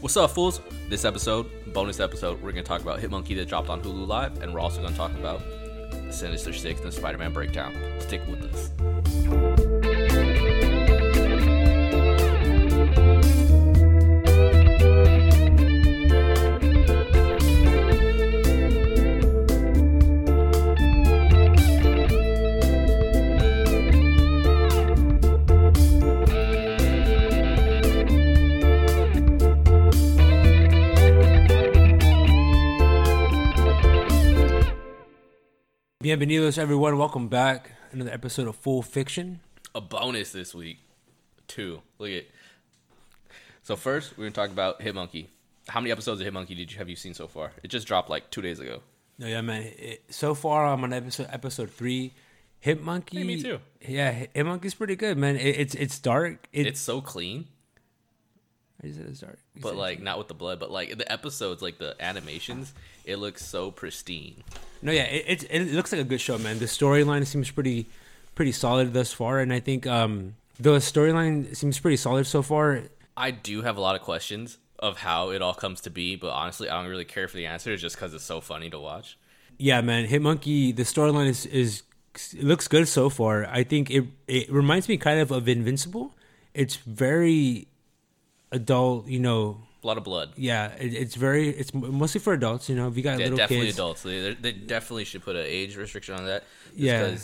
What's up, fools? This episode, bonus episode, we're going to talk about Hitmonkey that dropped on Hulu Live, and we're also going to talk about Sinister Six and Spider Man breakdown. Stick with us. Bienvenidos, everyone. Welcome back. Another episode of Fool Fiction. A bonus this week, too. Look at. So first, we're going to talk about Hitmonkey. How many episodes of Hitmonkey did you have you seen so far? It just dropped like two days ago. No, yeah, man. It, so far, I'm on episode episode three. Hit Monkey. Hey, me too. Yeah, Hit Monkey's pretty good, man. It, it's it's dark. It, It's so clean, I just said it's dark. You but like not with the blood, but like the episodes, like the animations, it looks so pristine. no, yeah, it, it it looks like a good show, man. The storyline seems pretty pretty solid thus far, and I think um the storyline seems pretty solid so far. I do have a lot of questions of how it all comes to be, but honestly, I don't really care for the answers just because it's so funny to watch. Yeah, man. Hit Monkey. The storyline is is it looks good so far. I think it it reminds me kind of of Invincible. It's very adult, you know. A lot of blood. Yeah, it, it's very it's mostly for adults. You know, if you got Yeah, little definitely kids. adults. They, they definitely should put an age restriction on that. Yeah.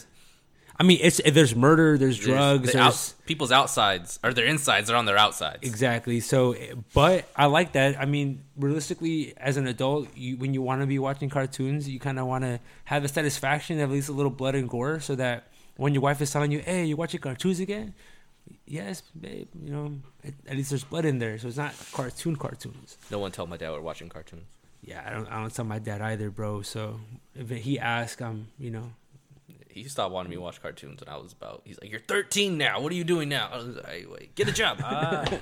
I mean, it's there's murder, there's there's- drugs, the there's outs- people's outsides or their insides are on their outsides. exactly. So, but I like that. I mean, realistically, as an adult, you when you want to be watching cartoons, you kind of want to have the satisfaction of at least a little blood and gore, so that when your wife is telling you, "Hey, you watching cartoons again?" Yes, babe. You know, at, at least there's blood in there, so it's not cartoon cartoons. No one tell my dad we're watching cartoons. Yeah, I don't. I don't tell my dad either, bro. So if he asks, I'm, you know, He stopped wanting me to watch cartoons when I was about. He's like, "You're 13 now. What are you doing now?" I was like, "Hey, wait, get a job." Ah.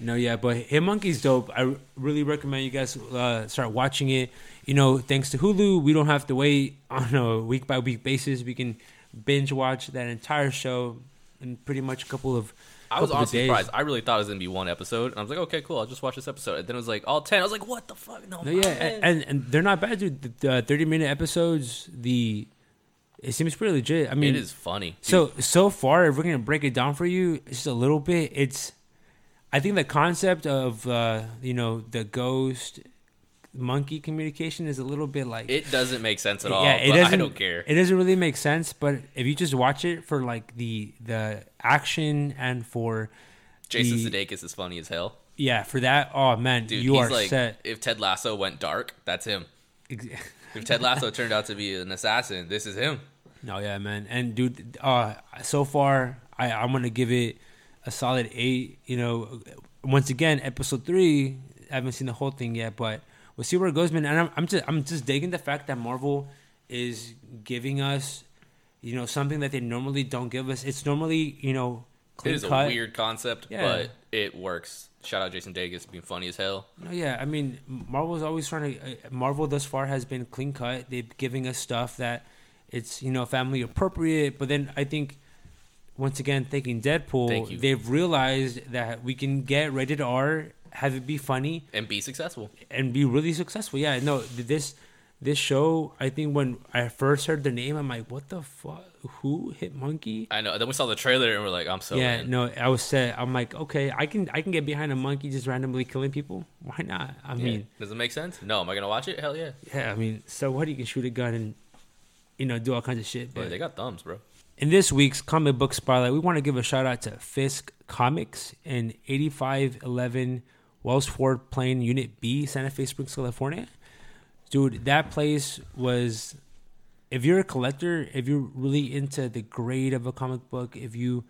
No, yeah, but Hit Monkey's dope. I really recommend you guys uh, start watching it. You know, thanks to Hulu, we don't have to wait on a week by week basis. We can binge watch that entire show in pretty much a couple of. I was honestly surprised. I really thought it was gonna be one episode, and I was like, "Okay, cool. I'll just watch this episode." And then it was like all 10. I was like, "What the fuck?" No, No, yeah, and, and and they're not bad, dude. The, the thirty minute episodes, the it seems pretty legit. I mean, it is funny. Dude, So so far, if we're gonna break it down for you, just a little bit, it's. I think the concept of uh, you know the ghost monkey communication is a little bit like it doesn't make sense at all. yeah, it but doesn't. I don't care. It doesn't really make sense, but if you just watch it for like the the action and for Jason the- Sudeikis is funny as hell, yeah for that, oh man, dude. you he's are like, set. if Ted Lasso went dark, that's him. If Ted Lasso turned out to be an assassin, this is him. No, yeah, man, and dude, uh, so far I I'm gonna give it a solid eight. You know, once again, episode three. I haven't seen the whole thing yet, but we'll see where it goes, man. And I'm, I'm just I'm just digging the fact that Marvel is giving us, you know, something that they normally don't give us. It's normally you know It clean is a weird concept, Yeah. but it works. Shout out Jason Sudeikis being funny as hell. No, yeah, I mean, Marvel's always trying to. Uh, Marvel thus far has been clean cut. They're giving us stuff that it's you know family appropriate, but then I think once again, thinking Deadpool, Thank they've realized that we can get rated R, have it be funny, and be successful. and be really successful. Yeah, no, this this show. I think when I first heard the name, I'm like, what the fuck? Who hit Monkey? I know. Then we saw the trailer and we're like, I'm so yeah, in. no, I was set. I'm like, okay, I can I can get behind a monkey just randomly killing people. Why not? I Yeah. mean. does it make sense? No. Am I gonna watch it? Hell yeah. Yeah, I mean, so what? You can shoot a gun and you know do all kinds of shit. Yeah, But they got thumbs, bro. in this week's comic book spotlight, we want to give a shout out to Fisk Comics in 8511 Wells Ford Plain Unit B, Santa Fe Springs, California. Dude, that place was. If you're a collector, if you're really into the grade of a comic book, if you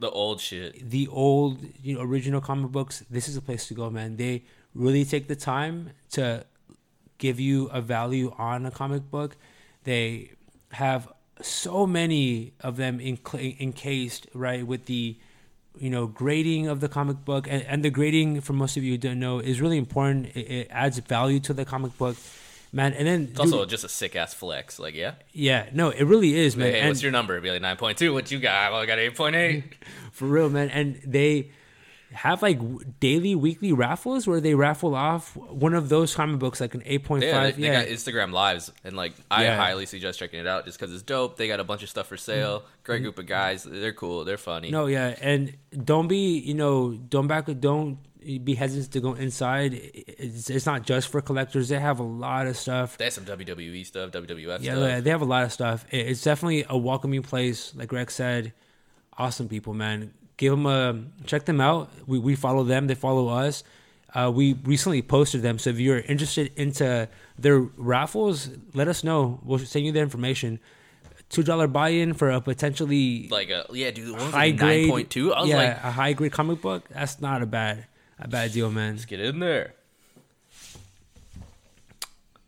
The old shit. the old you know original comic books this is a place to go man they really take the time to give you a value on a comic book they have so many of them encla- encased right with the you know grading of the comic book and, and the grading for most of you who don't know is really important it, it adds value to the comic book man and then It's also just a sick ass flex. Like, yeah. yeah no it really is man Hey, And- what's your number? Be like nine point two. What you got? Well, I got eight point eight. for real, man. And they, have like daily, weekly raffles where they raffle off one of those comic books, like an eight point five. point Yeah, they, they got Instagram lives, and like I Yeah. highly suggest checking it out just because it's dope. They got a bunch of stuff for sale. Great group of guys. They're cool. They're funny. Mm-hmm. no, yeah, and don't be, you know, don't back, don't be hesitant to go inside. It's, it's not just for collectors. They have a lot of stuff. They have some WWE stuff, WWF Yeah, stuff. yeah, they have a lot of stuff. It's definitely a welcoming place. Like Greg said, awesome people, man. Give them a check them out. We we follow them. They follow us. Uh, we recently posted them. So if you're interested into their raffles, let us know. We'll send you the information. Two dollar buy in for a potentially Like a yeah, dude. High like grade nine point two. I was yeah, like, a high grade comic book. That's not a bad a bad deal, man. let's get in there.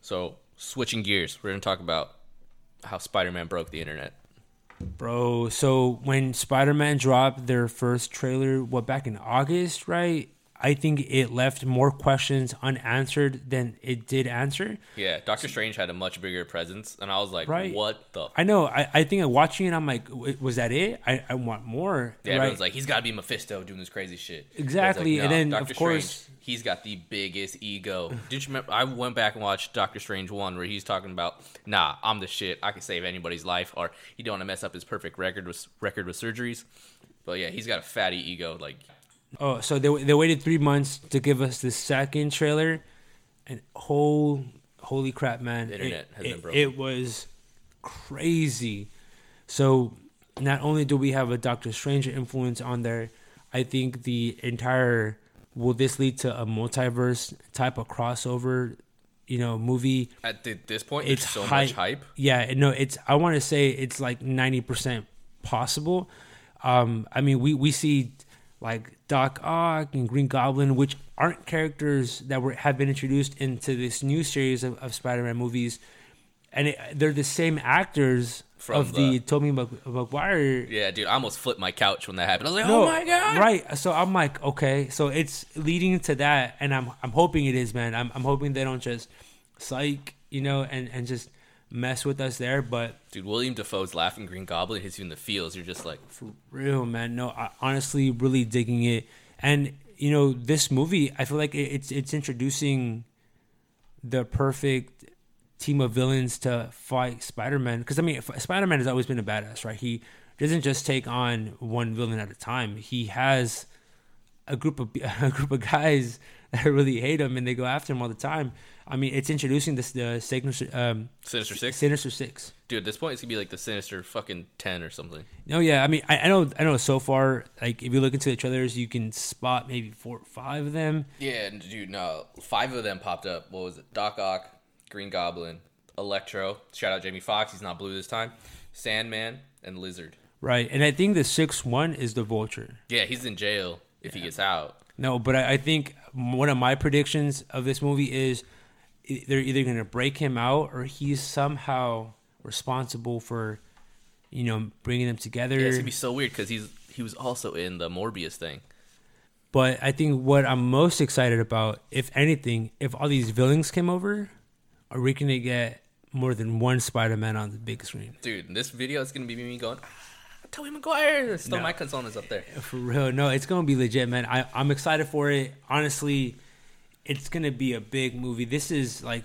So switching gears, we're gonna talk about how Spider-Man broke the internet. Bro, so when Spider Man dropped their first trailer, what back in August, right? I think it left more questions unanswered than it did answer. Yeah, Doctor Strange had a much bigger presence, and I was like, Right. what the? F-? I know. I, I think watching it, I'm like, was that it? I, I want more. Yeah, right? everyone's like, he's got to be Mephisto doing this crazy shit. But it's Exactly, and then, of course- Strange, he's got the biggest ego. Did you remember? I went back and watched Doctor Strange one, where he's talking about, "Nah, I'm the shit. I can save anybody's life," or he don't want to mess up his perfect record with record with surgeries. But yeah, he's got a fatty ego. Like, Oh, so they they waited three months to give us the second trailer, and whole holy crap, man! The internet it, has been broken. It was crazy. So not only do we have a Doctor Strange influence on there, I think the entire will this lead to a multiverse type of crossover, you know, movie. at th- this point, It's so hype. much hype. Yeah, no, it's I want to say it's like ninety percent possible. Um, I mean, we we see like Doc Ock and Green Goblin, which aren't characters that were have been introduced into this new series of, of Spider-Man movies, and it, they're the same actors From of the, the- Tobey Mag- Maguire. Yeah, dude, I almost flipped my couch when that happened. I was like, No, "Oh my god!" Right. So I'm like, okay, so it's leading to that, and I'm I'm hoping it is, man. I'm I'm hoping they don't just psych, you know, and and just mess with us there, but. Dude, William Dafoe's laughing Green Goblin hits you in the feels. You're just like, For real, man. No, I honestly really digging it. And you know, this movie, I feel like it, it's it's introducing the perfect team of villains to fight Spider-Man. Because I mean, Spider-Man has always been a badass, right? He doesn't just take on one villain at a time. He has a group of a group of guys that really hate him and they go after him all the time. I mean, it's introducing this the Sinister um, Sinister Six. Sinister Six. Dude, at this point, it's gonna be like the Sinister fucking ten or something. No, yeah, I mean, I, I know, I know. So far, like if you look into the trailers, you can spot maybe four, or five of them. Yeah, and dude, no, five of them popped up. What was it? Doc Ock, Green Goblin, Electro. Shout out Jamie Foxx. He's not blue this time. Sandman and Lizard. Right, and I think the sixth one is the Vulture. Yeah, he's in jail if he gets out. No, but I, I think one of my predictions of this movie is they're either going to break him out or he's somehow responsible for, you know, bringing them together. Yeah, it's gonna be so weird because he's he was also in the Morbius thing. But I think what I'm most excited about, if anything, if all these villains came over, are we going to get more than one Spider-Man on the big screen? Dude, this video is gonna be me going, Tobey Maguire. Still, No. my is up there. For real, no, it's gonna be legit, man. I, I'm excited for it. Honestly, it's gonna be a big movie. This is like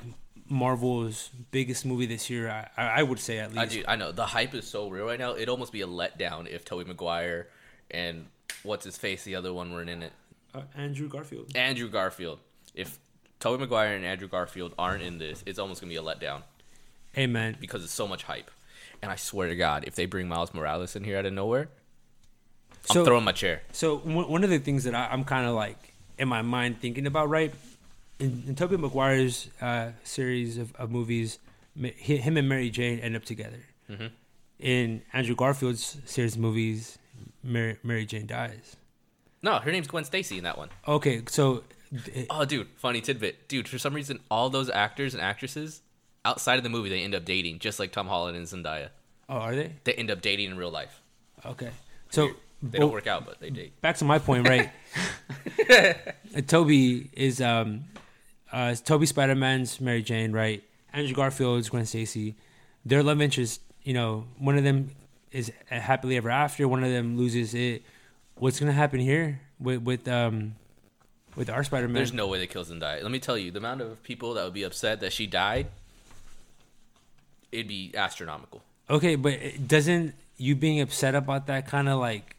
Marvel's biggest movie this year. I, I I would say at I least. do. I know the hype is so real right now. It'd almost be a letdown if Tobey Maguire and what's his face, the other one, weren't in it. Uh, Andrew Garfield. Andrew Garfield. If Tobey Maguire and Andrew Garfield aren't in this, it's almost gonna be a letdown Hey, man. because it's so much hype. And I swear to God, if they bring Miles Morales in here out of nowhere, I'm So throwing my chair. so one one of the things that I, I'm kind of like in my mind thinking about, right? In, in Tobey Maguire's uh, series of, of movies, him and Mary Jane end up together. Mhm. In Andrew Garfield's series of movies, Mary, Mary Jane dies. No, her name's Gwen Stacy in that one. Okay, so th- Oh, dude, funny tidbit, dude. For some reason, all those actors and actresses outside of the movie, they end up dating, just like Tom Holland and Zendaya. oh, are they? They end up dating in real life. Okay. So They well, don't work out, but they date. back to my point, right? Uh, Tobey is um uh Tobey Spider Man's Mary Jane, right? Andrew Garfield's Gwen Stacy. Their love interest, you know, one of them is happily ever after, one of them loses it. what's gonna happen here with with um with our Spider Man. There's no way that kills and die. Let me tell you, the amount of people that would be upset that she died, it'd be astronomical. Okay, but it doesn't you being upset about that kind of like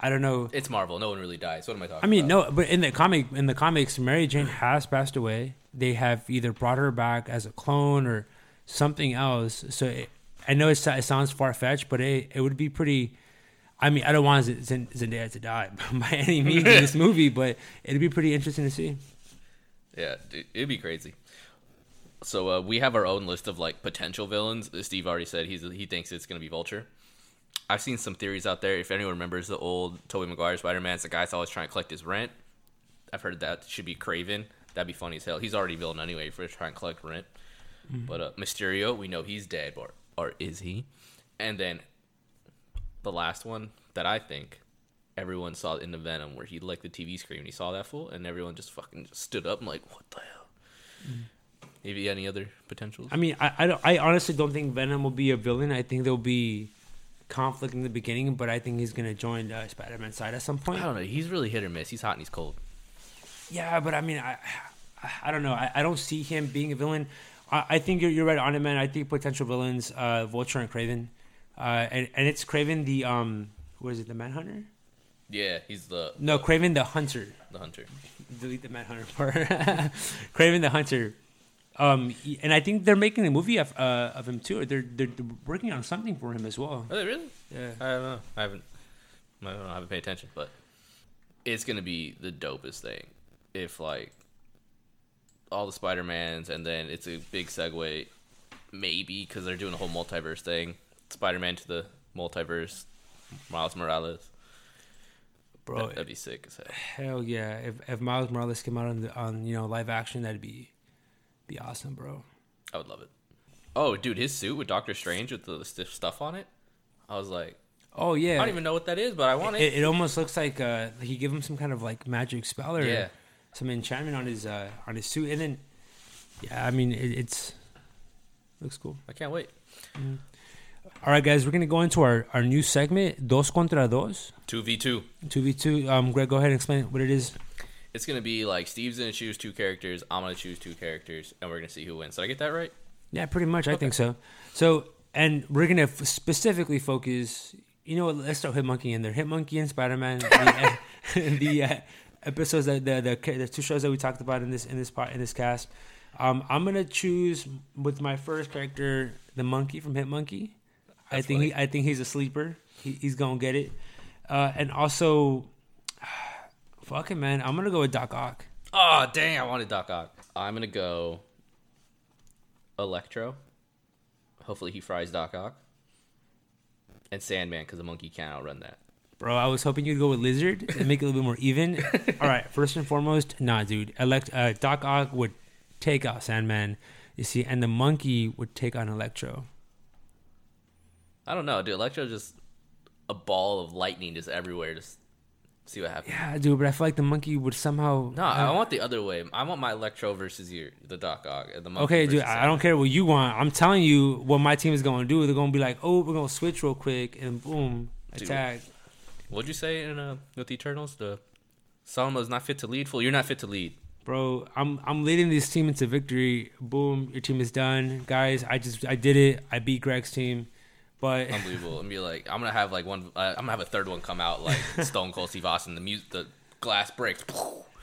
I don't know. It's Marvel. No one really dies. What am I talking I mean, about? no, but in the comic in the comics, Mary Jane has passed away. They have either brought her back as a clone or something else. So it, I know it, it sounds far fetched, but it it would be pretty. I mean, I don't want Zendaya to die by any means in this movie, but it'd be pretty interesting to see. Yeah, dude, it'd be crazy. So uh, we have our own list of like potential villains. Steve already said he's he thinks it's gonna be Vulture. I've seen some theories out there. If anyone remembers the old Tobey Maguire Spider Man, it's the guy's always trying to collect his rent. I've heard that should be Kraven. That'd be funny as hell. He's already villain anyway for trying to collect rent. But uh, Mysterio, we know he's dead, or or is he? And then the last one that I think everyone saw in the Venom, where he licked the TV screen, and he saw that fool, and everyone just fucking just stood up and like, what the hell? Maybe any other potentials? I mean, I I, don't, I honestly don't think Venom will be a villain. I think there'll be conflict in the beginning, but I think he's gonna join uh, Spider Man side at some point. I don't know. He's really hit or miss. He's hot and he's cold. Yeah, but I mean, I, I don't know. I, I don't see him being a villain. I, I think you're, you're right on it, man. I think potential villains, uh, Vulture and Kraven, uh, and and it's Kraven the um, who is it, the Manhunter? Yeah, he's the No, Kraven the Hunter. the hunter. Delete the Manhunter part. Kraven the Hunter. Um, and I think they're making a movie of uh, of him too. They're, they're working on something for him as well. Are they really? Yeah. I don't know. I haven't. I don't know. I haven't paid attention, but it's gonna be the dopest thing if like all the Spider Mans, and then it's a big segue, maybe because they're doing a whole multiverse thing. Spider Man to the multiverse, Miles Morales. Bro, That'd be sick as hell. hell yeah! If if Miles Morales came out on the on you know live action, that'd be be awesome, bro. I would love it. Oh, dude, his suit with Doctor Strange with the stiff stuff on it. I was like, Oh yeah, I don't even know what that is, but I want it. It, it almost looks like uh, he gave him some kind of like magic spell or Yeah. some enchantment on his uh, on his suit, and then yeah, I mean it, it's looks cool. I can't wait. All right, guys, we're gonna go into our, our new segment, dos contra dos, Two v two. two v two. Um, Greg, go ahead and explain what it is. It's gonna be like Steve's gonna choose two characters. I'm gonna choose two characters, and we're gonna see who wins. Did I get that right? Yeah, pretty much. I think so. So, and we're gonna f- specifically focus. You know what? Let's throw Hitmonkey in there. Hitmonkey and Spider Man. the the uh, episodes that the, the the two shows that we talked about in this in this part in this cast. Um, I'm gonna choose with my first character the monkey from Hitmonkey. I That's think he, I think he's a sleeper. He, he's gonna get it. Uh, and also, fuck it, man. I'm gonna go with Doc Ock. Oh dang! I wanted Doc Ock. I'm gonna go Electro. Hopefully he fries Doc Ock. And Sandman, because the monkey can't outrun that. Bro, I was hoping you'd go with Lizard and make it a little bit more even. All right, first and foremost, nah, dude. Elect uh, Doc Ock would take out Sandman, you see, and the monkey would take on Electro. I don't know, dude. Electro just a ball of lightning just everywhere. Just see what happens. Yeah, dude, but I feel like the monkey would somehow. No, I want the other way. I want my Electro versus your the Doc Ock. and The monkey Okay, dude, I I don't care what you want. I'm telling you what my team is going to do. They're going to be like, oh, we're going to switch real quick, and boom, Dude. attack. What'd you say in uh, with the Eternals? The Salomon's not fit to lead. Fool, you're not fit to lead. Bro, I'm I'm leading this team into victory. Boom, your team is done, guys. I just I did it. I beat Greg's team, but Unbelievable. And be like, I'm gonna have like one. Uh, I'm gonna have a third one come out like Stone Cold Steve Austin. The mute, the glass breaks.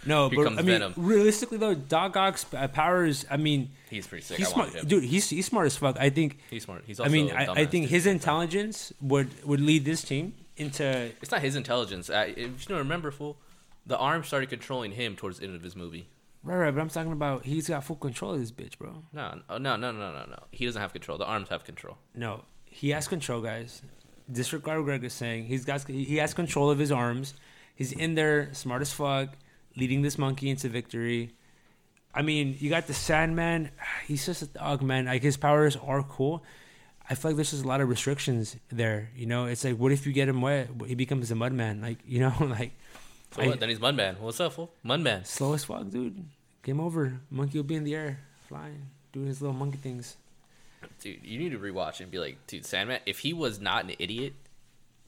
No, Here but I mean, Venom. realistically though, Doc Ock's uh, powers. I mean, He's pretty sick. he's I smart, dude. He's he's smart as fuck. I think. He's smart. He's I mean, I, think his intelligence would would lead this team into. It's not his intelligence. I, if you don't remember, fool, the arm started controlling him towards the end of his movie. Right, right. But I'm talking about he's got full control of this bitch, bro. No, no, no, no, no, no, no. He doesn't have control. The arms have control. No, he has control, guys. Disregard what Greg is saying. He's got he has control of his arms. He's in there, smart as fuck, leading this monkey into victory. I mean, you got the Sandman. He's just a dog, man. Like his powers are cool. I feel like there's just a lot of restrictions there. You know, it's like, what if you get him wet? He becomes a mudman. Like, you know, like So I- what? Then he's Mudman. What's up, fool? Mudman. slow as fuck, dude. Game over. Monkey will be in the air, flying, doing his little monkey things. Dude, you need to rewatch and be like, dude, Sandman. If he was not an idiot,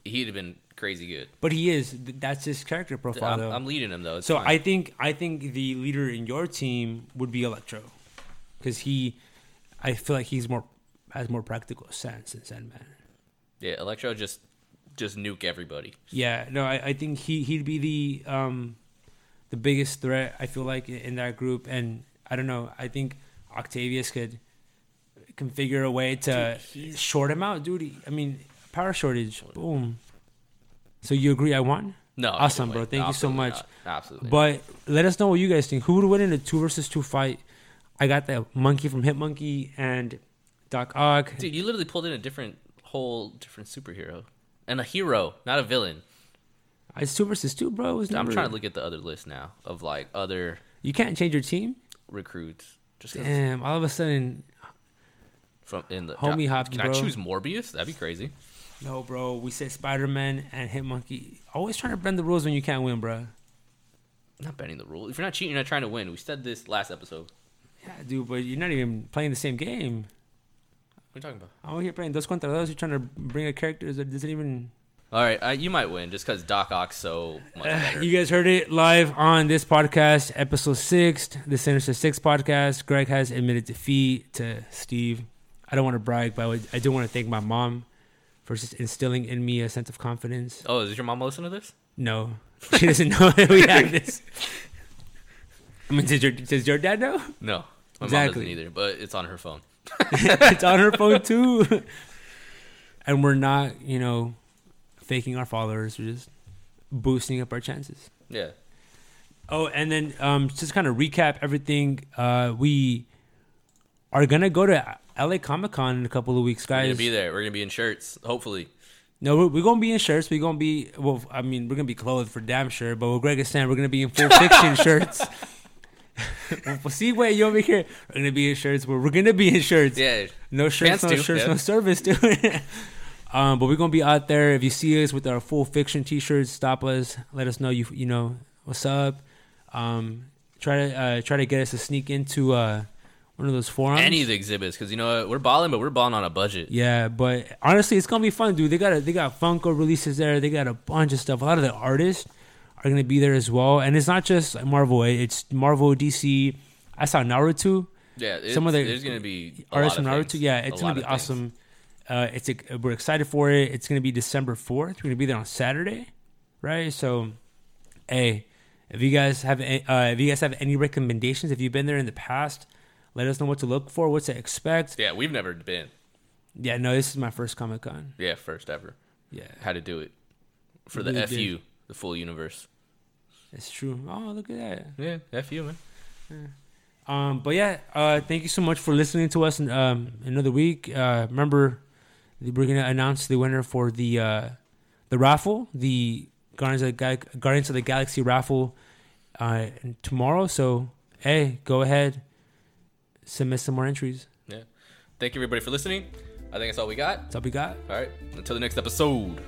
he'd have been crazy good. But he is. That's his character profile. I'm, though. I'm leading him though. It's so fine. I think I think the leader in your team would be Electro, because he, I feel like he's more has more practical sense than Sandman. yeah, Electro just just nuke everybody. Yeah, no, I, I think he he'd be the um, the biggest threat. I feel like in that group, and I don't know. I think Octavius could configure a way to Dude, short him out, dude. I mean, power shortage. Boom. So you agree? I won. No, Awesome, bro. Thank you so much. not. Absolutely. But let us know what you guys think. Who would win in a two versus two fight? I got the monkey from Hit Monkey and Doc Ock. Dude, you literally pulled in a different whole different superhero and a hero, not a villain. Uh, it's two versus two, bro. I'm trying to look at the other list now of like other You can't change your team. recruits. Just Damn! All of a sudden, from in the Homie hopped, Can bro. I choose Morbius? That'd be crazy. no, bro. We said Spider Man and Hit Monkey. Always trying to bend the rules when you can't win, bro. Not bending the rule. If you're not cheating, you're not trying to win. We said this last episode. Yeah, dude. But you're not even playing the same game. What are you talking about? I'm here playing dos contra dos. You're trying to bring a character that doesn't even. All right, uh, you might win just because Doc Ock's so much better. You guys heard it live on this podcast, episode six, the Sinister Six podcast. Greg has admitted defeat to Steve. I don't want to brag, but I, would, I do want to thank my mom for just instilling in me a sense of confidence. oh, is your mom listen to this? No, she doesn't know that we have this. I mean, does your, does your dad know? No, my mom Exactly. doesn't either. But it's on her phone. it's on her phone too. and we're not, you know, faking our followers. We're just boosting up our chances. Yeah, Oh, and then um, just kind of recap everything. Uh, we are gonna go to LA Comic Con in a couple of weeks, guys. we're gonna be there. We're gonna be in shirts. Hopefully, No, we're, we're gonna be in shirts. We're gonna be well. I mean, we're gonna be clothed for damn sure. But what Greg is saying, we're gonna be in Fool Fiction shirts. well, see, wait, you over here. We're gonna be in shirts. But we're gonna be in shirts. yeah. No shirts, Pants no too, shirts, yeah. no service, dude. um, but we're gonna be out there. If you see us with our Fool Fiction T-shirts, stop us. Let us know you you know what's up. Um, try to uh, try to get us to sneak into uh, one of those forums. Any of the exhibits, because you know what? we're balling, but we're balling on a budget. yeah, but honestly, it's gonna be fun, dude. They got a, they got Funko releases there. They got a bunch of stuff. A lot of the artists are gonna be there as well, and it's not just Marvel. It's Marvel, DC. I saw Naruto. Yeah, Some of the there's gonna be a artists from Naruto. things. Yeah, it's lot gonna be awesome. Uh, it's a, we're excited for it. It's gonna be December fourth. We're gonna be there on Saturday, right? So, hey, if you guys have a- uh, if you guys have any recommendations, if you've been there in the past, let us know what to look for, what to expect. Yeah, we've never been. Yeah, no, this is my first Comic Con. Yeah, first ever. Yeah, How to do it for the really FU, did. the full universe. it's true. Oh, look at that. Yeah, FU man. Um, but yeah, uh, thank you so much for listening to us. in, Um, another week. Uh, remember, we're gonna announce the winner for the uh, the raffle, the Guardians of the, Ga- Guardians of the Galaxy raffle, uh, tomorrow. So hey, go ahead, submit some more entries. Yeah. Thank you everybody for listening. I think that's all we got. That's all we got. All right, until the next episode.